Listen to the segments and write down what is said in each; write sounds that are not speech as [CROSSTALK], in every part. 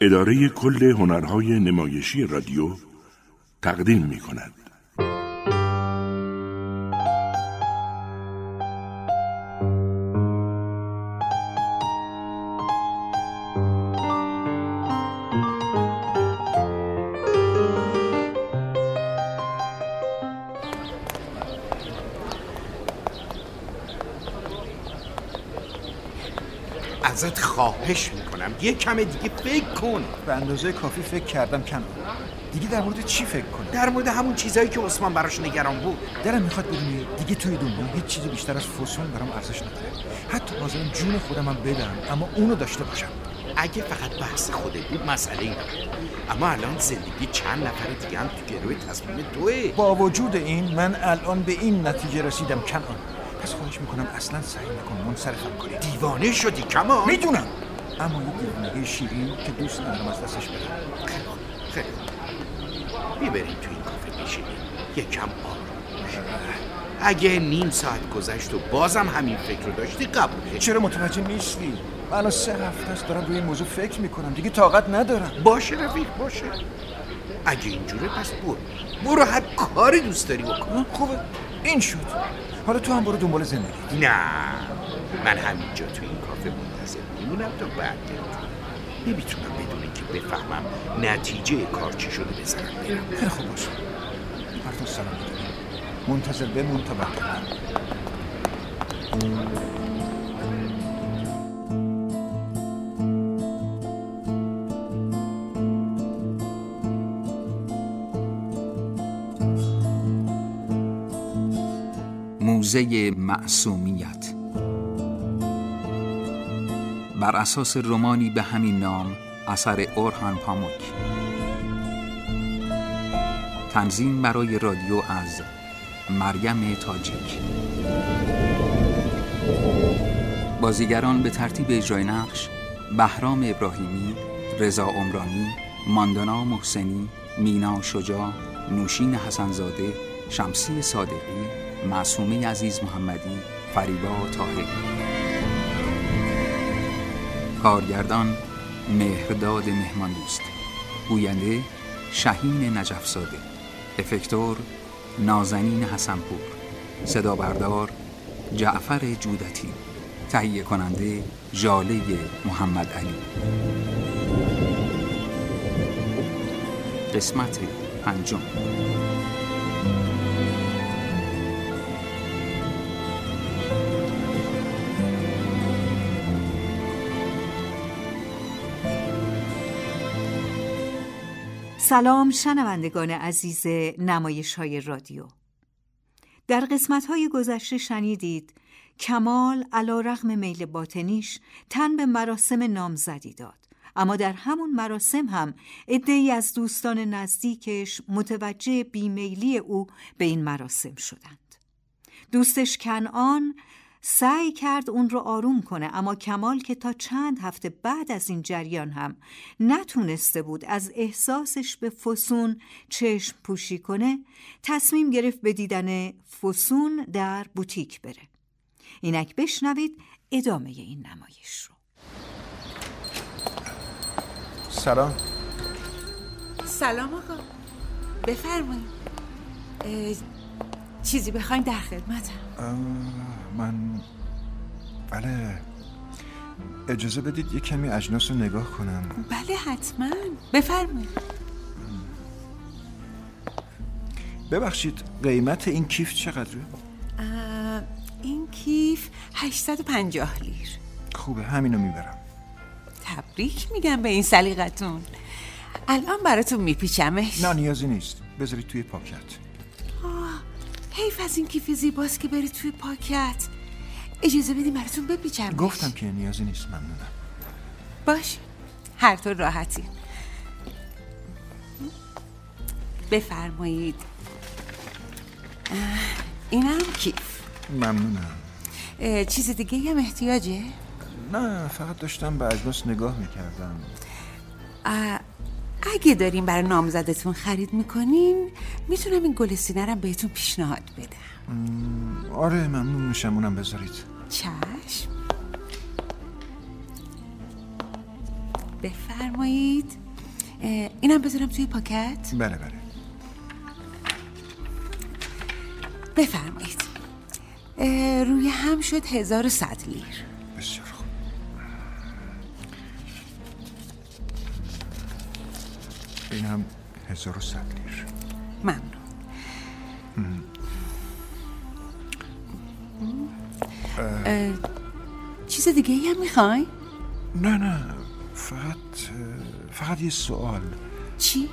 اداره کل هنرهای نمایشی رادیو تقدیم می کند. خواهش می‌کنم. یه کم دیگه فکر کن. به اندازه کافی فکر کردم کن دیگه در مورد چی فکر کنم در مورد همون چیزایی که عثمان براش نگران بود. دلم می‌خواد بدونی دیگه توی دنیا هیچ چیزی بیشتر از فسون برام ارزش نداره. حتی حاضرم جون خودم هم بدم اما اونو داشته باشم. اگه فقط بحث خودت بود مسئله ای اما الان زندگی چند نفر دیگه هم تو گروه تصمیم توه. با وجود این من الان به این نتیجه رسیدم کنان پس خواهش می‌کنم اصلا سعی نکن منصرفم کنی. دیوانه شدی کمان می‌دونم. اما یه دیوانگی شیرین که دوست ندارم از دستش بدم خیلی بیبریم تو این کافه بشینیم یکم آروم. اگه نیم ساعت گذشت و بازم همین فکر رو داشتی قبوله چرا متوجه نیستی؟ من سه هفته است دارم روی این موضوع فکر می‌کنم. دیگه طاقت ندارم. باشه رفیق باشه. اگه اینجوره پس برو. برو هر کاری دوست داری بکن. خوبه. این شد. حالا تو هم برو دنبال زندگی. نه من همینجا تو این میمونم تا بعد نمی‌تونم بدون اینکه بفهمم نتیجه کار چی شده بزنم. برم خیلی خوب باشه. براتون سلام می‌دونم منتظر بمون تا بعد موزه معصومیت. بر اساس رومانی به همین نام اثر اورهان پاموک. تنظیم برای رادیو از مریم تاجیک بازیگران به ترتیب اجرای نقش بهرام ابراهیمی، رضا عمرانی، ماندانا محسنی، مینا شجاع، نوشین حسنزاده، شمسی صادقی، معصومه عزیز محمدی، فریبا طاهری. کارگردان مهرداد مهمان دوست گوینده شهین نجفزاده افکتور نازنین حسنپور صدا بردار جعفر جودتی تهیه کننده ژاله محمد علی. قسمت پنجم. سلام شنوندگان عزیز نمایش های رادیو. در قسمت های گذشته شنیدید کمال علا رغم میل باطنیش تن به مراسم نامزدی داد. اما در همون مراسم هم ای از دوستان نزدیکش متوجه بیمیلی او به این مراسم شدند. دوستش کنعان سعی کرد اون رو آروم کنه اما کمال که تا چند هفته بعد از این جریان هم نتونسته بود از احساسش به فسون چشم پوشی کنه تصمیم گرفت به دیدن فسون در بوتیک بره. اینک بشنوید ادامه این نمایش رو. سلام. سلام آقا. بفرمایید. چیزی بخواین در خدمتم. من بله. اجازه بدید یه کمی اجناس رو نگاه کنم. بله حتما. بفرمایید. ببخشید قیمت این کیف چقدره؟ این کیف 850 لیر. خوبه همینو می‌برم. تبریک میگم به این سلیقتون. الان براتون میپیچمش. نه نیازی نیست. بذارید توی پاکت. حیف از این کیف زیباست که بره توی پاکت. اجازه بدیم براتون بپیچمش گفتم که نیازی نیست ممنونم. باش هر طور راحتی. بفرمایید. اینم کیف. ممنونم. چیز دیگه هم احتیاجه؟ نه فقط داشتم به اجناس نگاه می‌کردم. اگه دارین برای نامزدتون خرید می‌کنین می‌تونم این گل سینه بهتون پیشنهاد بدم. آره ممنون میشم اونم بذارید. چشم. بفرمایید. اینم بذارم توی پاکت؟ بله بله. بفرمایید. روی هم شد هزار و صد لیر. این هم هزار و صد لیر ممنون. اه، چیز دیگه ای هم می‌خوای؟ نه نه. فقط فقط یه سوال. چی؟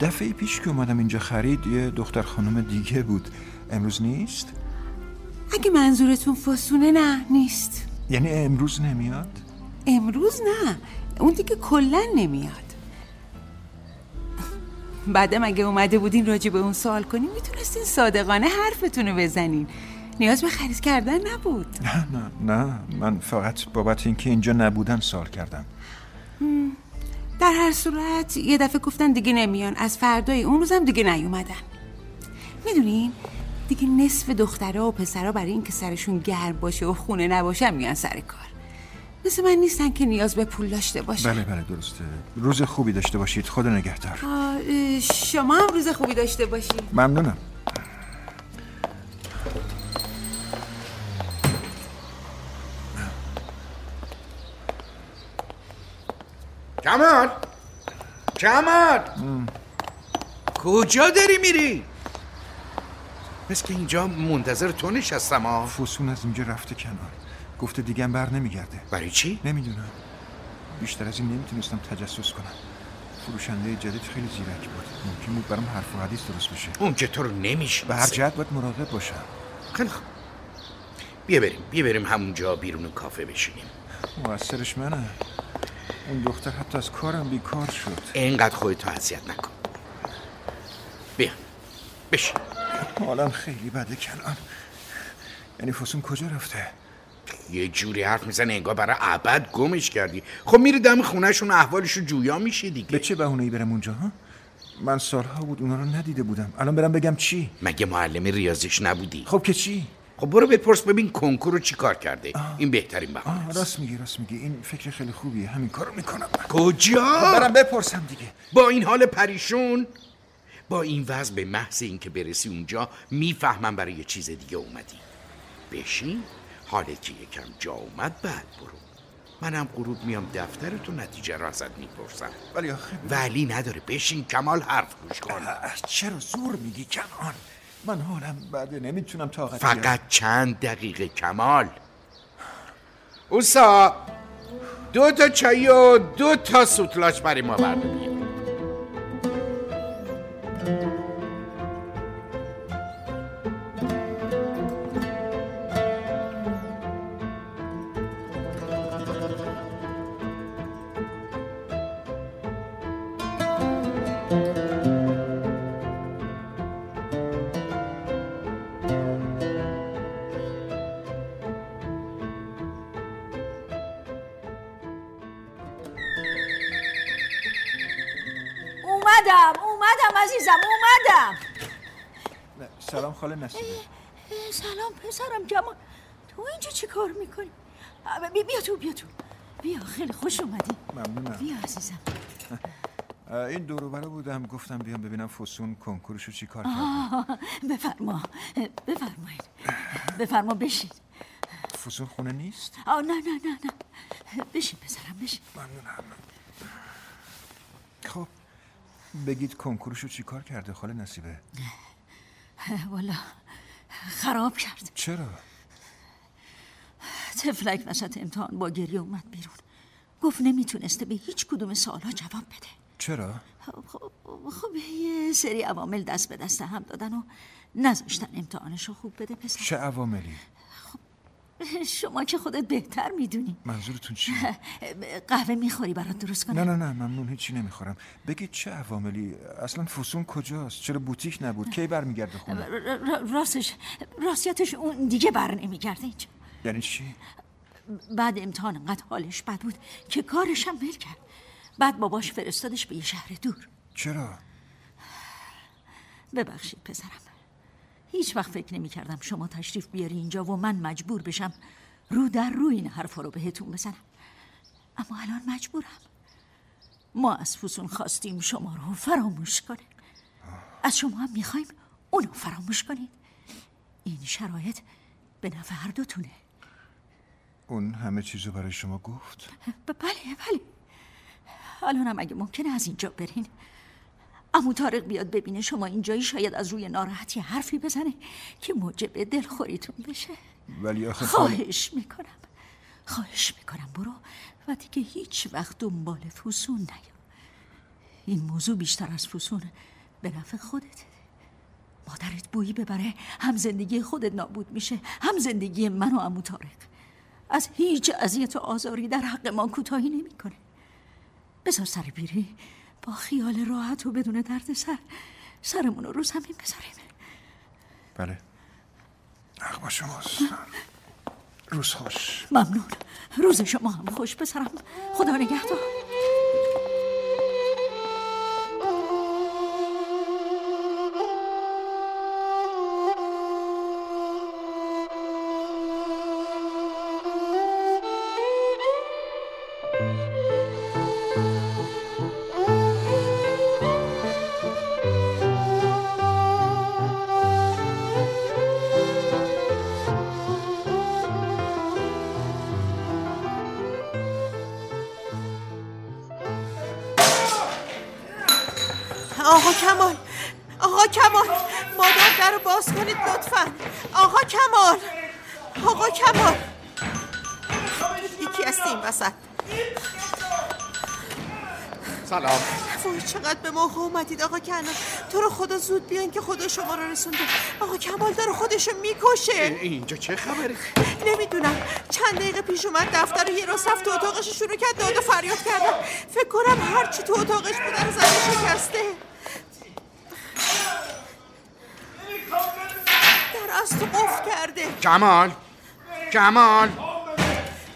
دفعه پیش که اومدم اینجا خرید یه دختر خانم دیگه بود. امروز نیست؟ اگه منظورتون فسونه نه نیست. یعنی امروز نمیاد؟ امروز نه. اون دیگه کلا نمیاد. بعدم اگه اومده بودین راجع به اون سوال کنین می‌تونستین صادقانه حرفتون رو بزنین. نیاز به خرید کردن نبود. نه نه نه. من فقط بابت اینکه اینجا نبودم سوال کردم. در هر صورت یه دفعه گفتن دیگه نمیان. از فردای اون روزم دیگه نیومدن. می‌دونین؟ دیگه نصف دخترها و پسرها برای اینکه سرشون گرم باشه و خونه نباشن میان سر کار. مثل من نیستن که نیاز به پول داشته باشن. بله بله درسته. روز خوبی داشته باشید. خدا نگهدار. شما هم روز خوبی داشته باشید. ممنونم. کمال! کمال! کجا داری میری؟ مثل که اینجا منتظر تو نشستم ها فسون از اینجا رفته کنار. گفته دیگه بر نمیگرده. برای چی؟ نمی‌دونم. بیشتر از این نمی‌تونستم تجسس کنم. فروشنده جدید خیلی زیرک بود. ممکن بود برام حرف و حدیث درست بشه. اون که تو رو نمیشه به هر جهت باید مراقب باشم. خیلی خوب. بیا بریم بیا بریم همونجا بیرون کافه بشینیم. مقصرش منه. اون دختر حتی از کارم بیکار شد. اینقدر خودتو اذیت نکن. بیا بشین. حالم خیلی بده کنان یعنی فسون کجا رفته؟ یه جوری حرف می‌زنه انگار برای ابد گمش کردی. خب میری دم خونهشون احوالشو جویا میشه به دیگه چه بهونه ای برم اونجا ها؟ من سالها بود اونا رو ندیده بودم. الان برم بگم چی؟ مگه معلم ریاضیش نبودی؟ خب که چی؟ خب برو بپرس ببین کنکور رو چی کار کرده. این بهترین آه است. راست میگی راست میگی. این فکر خیلی خوبیه. همین کارو می‌کنم کجا؟ برم بپرسم دیگه. با این حال پریشون؟ با این وضع به محض اینکه برسی اونجا می‌فهمم برای یه چیز دیگه اومدی. بشین. حالت که یکم جا اومد بعد برو. منم غروب میام دفتر تو نتیجه رو ازت می‌پرسم. ولی آخه ولی نداره بشین کمال حرف گوش کن. چرا زور میگی کنان من حالم بده نمی‌تونم طاقت فقط چند دقیقه کمال. اوسا دو تا چای و دو تا سوتلاش برای ما برداریم عزیزم اومدم. سلام خاله اه، سلام پسرم جمال تو اینجا چی کار می‌کنی؟ بیا, بیا تو بیا تو. بیا خیلی خوش اومدی. ممنونم. بیا عزیزم. این دورو برا بودم. گفتم بیام ببینم فسون کنکورشو چی کار کرد آه، بفرما. بفرمایید. بفرما بشین. فسون خونه نیست؟ آه نه نه نه نه. بشین پسرم بشین. ممنونم. خب. بگید کنکورشو چی کار کرده خاله نصیبه؟ [LAUGHS] والا خراب کرد. چرا؟ تفلک وسط امتحان با گریه اومد بیرون. گفت نمی‌تونسته به هیچ کدوم سوالها جواب بده. چرا؟ خب, خب یه سری عوامل دست به دست هم دادن و نذاشتن امتحانشو خوب بده پسر. چه عواملی؟ [LAUGHS] شما که خودت بهتر می‌دونی. منظورتون چی [LAUGHS] قهوه می‌خوری برات درست کنم. نه نه نه ممنون هیچی نمی‌خورم. بگید چه عواملی؟ اصلا فسون کجاست؟ چرا بوتیک نبود؟ کی برمیگرده خونه؟ [LAUGHS] راستش راستیتش اون دیگه بر نمیگرده اینجا یعنی چی؟ بعد امتحان انقدر حالش بد بود که کارش هم ول کرد. بعد باباش فرستادش به یه شهر دور. چرا؟ ببخشید پسرم. هیچ وقت فکر نمی کردم شما تشریف بیاری اینجا و من مجبور بشم رو در رو این حرفا رو بهتون بزنم. اما الان مجبورم. ما از فسون خواستیم شما رو فراموش کنیم. از شما هم می‌خوایم اونو فراموش کنید. این شرایط به نفع هر دوتونه. اون همه چیزو برای شما گفت؟ بله بله. الانم اگه ممکنه از اینجا برین. امو تارق بیاد ببینه شما اینجایی شاید از روی ناراحتی حرفی بزنه که موجب دلخوریتون بشه. ولی آخه خواهش می‌کنم. خواهش می‌کنم. برو و دیگه هیچ وقت دنبال فسون نیا. این موضوع بیشتر از فسون به نفع خودت. مادرت بویی ببره هم زندگی خودت نابود میشه هم زندگی من و امو تارق از هیچ اذیت و آزاری در حق ما کوتاهی نمی‌کنه. بذار سر بیری. با خیال راحت و بدون درد سر. سرمون رو رو زمین بذاریم. بله. حق با شماست. روز خوش ممنون. روز شما هم خوش پسرم خدا نگهدار. آقا کمال. آقا کمال. یکی هستی این وسط. سلام. وای چقدر به موقع اومدید آقا کنان تو رو خدا زود بیاین که خدا شما رو رسونده. آقا کمال داره خودشو می‌کشه. اینجا چه خبره؟ نمی‌دونم. چند دقیقه پیش اومد دفتر رو یه راست رفت تو اتاقش شروع کرد داد و فریاد کردن فکر کنم هرچی تو اتاقش بود رو زده شکسته. از تو قفل کرده. کمال کمال.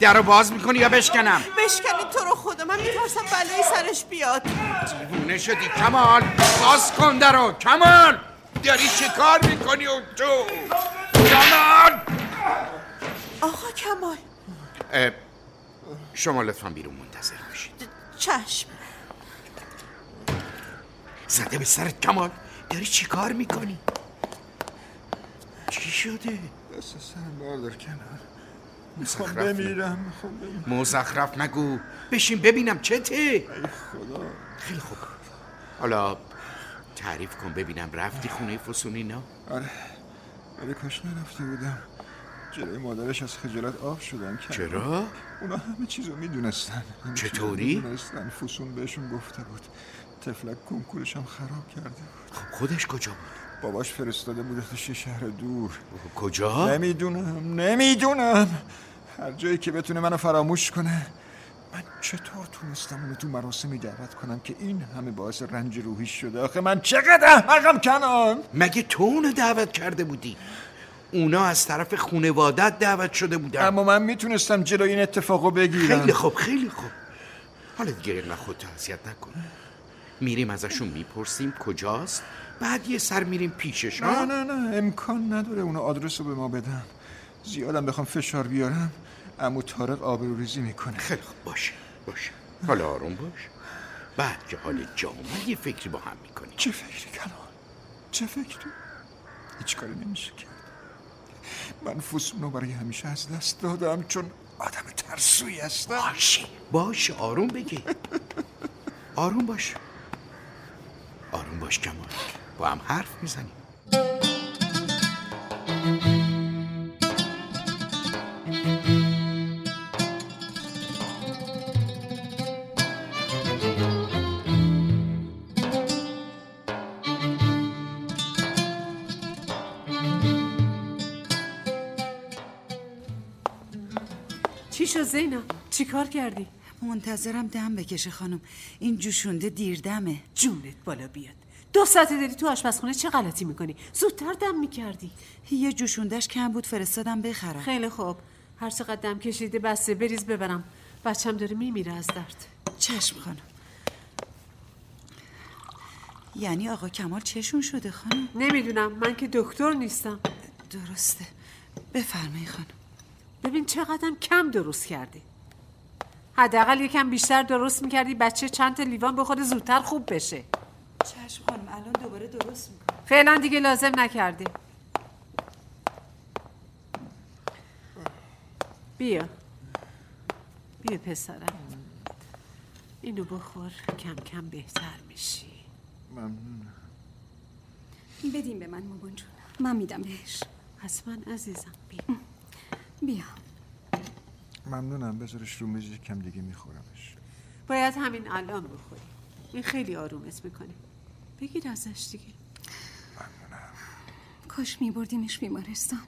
در رو باز می‌کنی یا بشکنم؟ بشکنید تو رو خدا. من میترسم بلایی سرش بیاد. دیوونه شدی کمال؟ باز کن در رو کمال داری چه کار می‌کنی اون تو؟ کمال. آقا کمال. شما لطفا بیرون منتظر باشید. چشم. زده به سرت کمال. داری چی کار می‌کنی؟ چی شده؟ دست سرم باردار کنار. می‌خوام. بمیرم می‌خوام بمیرم. مزخرف نگو. بشین ببینم چته. ای خدا. خیلی خوب. حالا تعریف کن ببینم رفتی خونه فسونی نه؟ آره. ولی کاش نرفته بودم. جلوی مادرش از خجالت آب شدن کنار. چرا؟ اونا همه چیزو می‌دونستن. چطوری؟ می‌دونستن. فسون بهشون گفته بود. تفلک کنکورش هم خراب کرده بود. خب خودش کجا بود؟ باباش فرستاده بودتش یه شهر دور. کجا؟ نمی‌دونم نمی‌دونم. هر جایی که بتونه منو فراموش کنه من چطور تونستم اونو تو مراسمی دعوت کنم که این همه باعث رنج روحی شده؟ آخه من چقدر احمقم کنم؟ مگه تو اونو دعوت کرده بودی؟ اونا از طرف خونوادت دعوت شده بودن. اما من می‌تونستم جلوی این اتفاقو بگیرم. خیلی خوب خیلی خوب. حالا دیگه اینقدر خودتو اذیت نکن. میریم ازشون می‌پرسیم کجاست؟ بعد یه سر میریم پیشش نه؟ نه نه امکان نداره. اونو آدرس رو به ما بدن. زیادم بخوام فشار بیارم امو طارق آبروریزی می‌کنه. خیلی خوب باشه باشه. حالا آروم باش. بعد که حال جا یه فکری با هم می‌کنیم. چه فکری کنم چه فکری؟ هیچ کاری نمیشه کرد. من فسونو برای همیشه از دست دادم چون آدم ترسوی هستم. باشه باشه آروم بگی. آروم باش. آروم باش کمال. با هم حرف می‌زنیم. چی شد زینب چی کار کردی؟ منتظرم دم بکشه خانم. این جوشونده دیردمه. جونت بالا بیاد. دو ساعته داری تو آشپزخونه چه غلطی می‌کنی؟ زودتر دم می‌کردی. یه جوشوندهش کم بود فرستادم بخرم. خیلی خوب. هر چقدر دم کشیده بسته بریز ببرم. بچم داره میمیره از درد. چشم خانم. یعنی آقا کمال چشون شده خانم؟ نمی‌دونم. من که دکتر نیستم. درسته. بفرمایی خانم. ببین چقدرم کم درست کردی. حداقل یکم بیشتر درست می‌کردی بچه چند تا لیوان بخوره زودتر خوب بشه. چشم خانم الان دوباره درست می‌کنم. فعلا دیگه لازم نکردی. بیا. بیا پسرم. اینو بخور. کم کم بهتر میشی. ممنون بدیم به من مامان جون. من میدم بهش. حتما عزیزم بیا. بیا. ممنونم. بذارش رو میز کم دیگه میخورمش. باید همین الان بخوری. این خیلی آرومت می‌کنه بگیر ازش دیگه. کاش میبردیمش بیمارستان.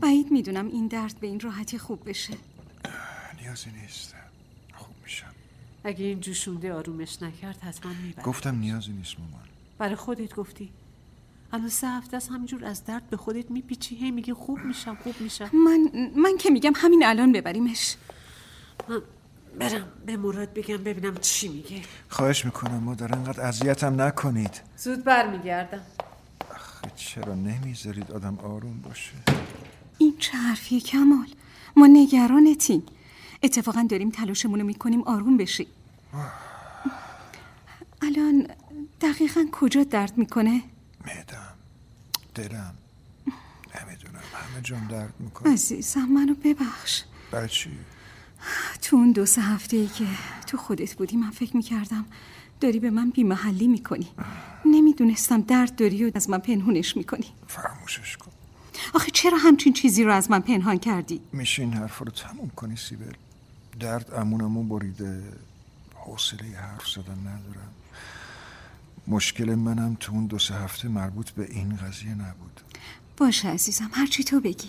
بعید می‌دونم این درد به این راحتی خوب بشه. نیازی نیست. خوب میشم. اگه این جوشونده آرومش نکرد حتما می‌برد. گفتم نیازی نیست مامان. برای خودت گفتی. الان سه هفته است همینجور از درد به خودت میپیچی. هی میگی خوب میشم خوب میشم. من من که میگم همین الان ببریمش. من برم به مراد بگم ببینم چی میگه. خواهش می‌کنم مادر انقدر اذیتم نکنید. زود برمیگردم. آخه چرا نمی‌ذارید آدم آروم باشه؟ این چه حرفیه کمال؟ ما نگرانتیم اتفاقا داریم تلاشمون رو می‌کنیم آروم بشی. الان دقیقا کجا درد می‌کنه؟ معدم دلم. نمی‌دونم همه جام درد می‌کنه. عزیزم منو ببخش. برای چی؟ تو اون دو سه هفته ای که تو خودت بودی من فکر می‌کردم داری به من بیمحلی می‌کنی. نمی‌دونستم درد داری و از من پنهونش می‌کنی. فراموشش کن. آخه چرا همچین چیزی رو از من پنهان کردی؟ میشه این حرف رو تموم کنی سیبل. درد امونمو بریده. حوصله حرف زدن ندارم. مشکل منم تو اون دو سه هفته مربوط به این قضیه نبود. باشه عزیزم هرچی تو بگی.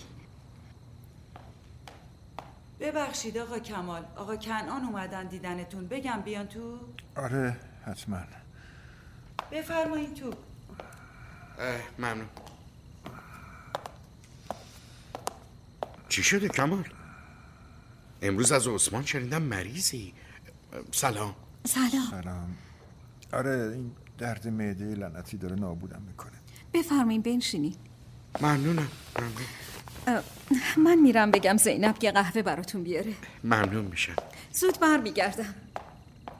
ببخشید آقا کمال. آقا کنعان اومدن دیدنتون. بگم بیان تو. آره حتما. بفرمایین تو. اه، ممنون. چی شده کمال؟ امروز از عثمان شنیدم مریضی. سلام. سلام. سلام. آره این درد معده لعنتی داره نابودم می‌کنه. بفرمایین بنشینید ممنونم ممنون. من میرم بگم زینب یه قهوه براتون بیاره. ممنون میشم. زود برمیگردم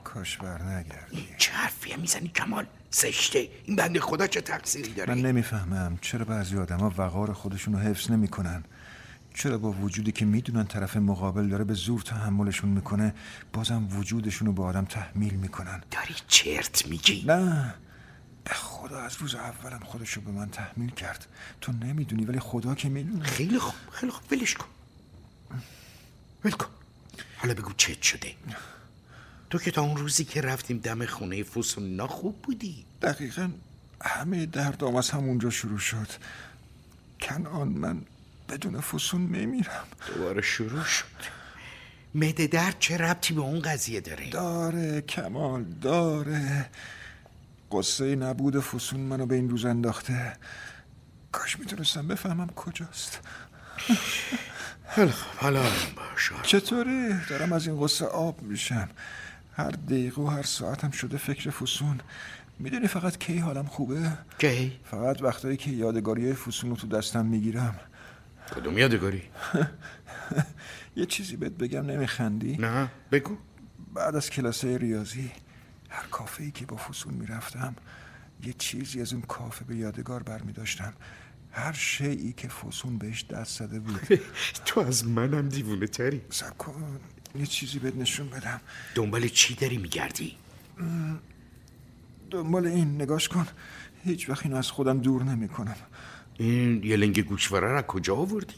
کاش بر نگردی. چه حرفیه می‌زنی کمال؟ زشته. این بنده خدا چه تقصیری داره؟ من نمی‌فهمم. چرا بعضی آدما وقار خودشون رو حفظ نمی‌کنن؟ چرا با وجودی که می‌دونن طرف مقابل داره به زور تحملشون می‌کنه بازم وجودشون رو به آدم تحمیل می‌کنن؟ داری چرت میگی. نه. خدا از روز اولم خودش رو به من تحمیل کرد. تو نمی‌دونی ولی خدا که می‌دونه. خیلی خوب خیلی خوب. ولش کن. ول کن. حالا بگو چت شده. تو که تا اون روزی که رفتیم دم خونه فوسونا خوب بودی؟ دقیقا همه دردام از همونجا شروع شد. کنان من بدون فسون میمیرم دوباره شروع شد. معده درد چه ربطی به اون قضیه داره؟ داره کمال داره. قصه نبود فسون منو به این روز انداخته کاش می‌تونستم بفهمم کجاست خیلی حالا باش. چطوری؟ دارم از این قصه آب میشم هر دقیقه و هر ساعتم شده فکر فسون می‌دونی فقط کی حالم خوبه؟ کی؟ فقط وقتایی که یادگاری فسون رو تو دستم می‌گیرم کدوم یادگاری؟ [LAUGHS] یه چیزی بهت بگم نمیخندی؟ نه بگو بعد از کلاسه ریاضی هر کافه ای که با فسون می‌رفتم یه چیزی از اون کافه به یادگار برمیداشتم. هر شیعی که فسون بهش دست زده بود. [LAUGHS] تو از منم دیوونه تری. سب کن. یه چیزی بهت نشون بدم. دنبال چی داری میگردی؟ دنبال این. نگاش کن. هیچ وقت اینو از خودم دور نمی کنم این یه لنگ گوشواره را کجا آوردی؟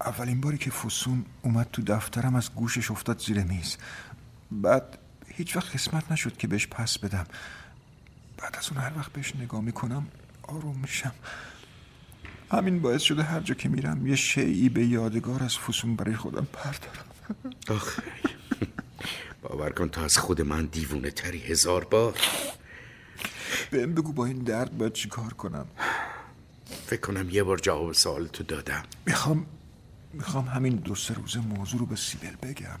اولین باری که فسون اومد تو دفترم از گوشش افتاد زیر میز. بعد هیچ وقت قسمت نشد که بهش پس بدم. بعد از اون هر وقت بهش نگاه می‌کنم آروم میشم. همین باعث شده هر جا که میرم یه شیعی به یادگار از فسون برای خودم پردارم آخ باور کن تا از خود من دیوونه تری هزار بار. بهم بگو با این درد باید چی کار کنم؟ فکر کنم یه بار جواب سوال تو دادم. می‌خوام می‌خوام همین دو سه روزه موضوع رو به سیبل بگم.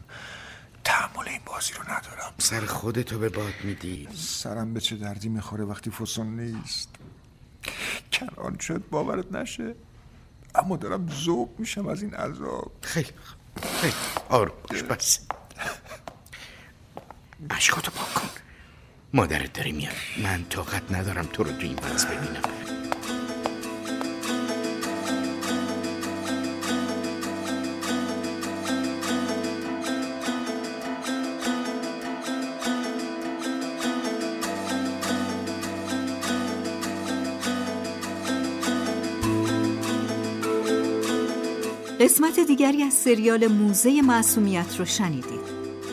تحمل این بازی رو ندارم. سر خودتو به باد میدی. سرم به چه دردی می‌خوره وقتی فسون نیست؟ کنان شد باورت نشه. اما دارم ذوق میشم از این عذاب. خیلی خیلی آروم باش بس. اشکاتو پاک کن. مادرت داری میاد. من طاقت ندارم تو رو تو این وضع ببینم. قسمت دیگری از سریال موزه معصومیت رو شنیدید.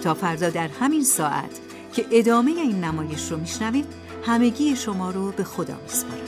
تا فردا در همین ساعت که ادامه این نمایش رو میشنوید همگی شما رو به خدا میسپارم.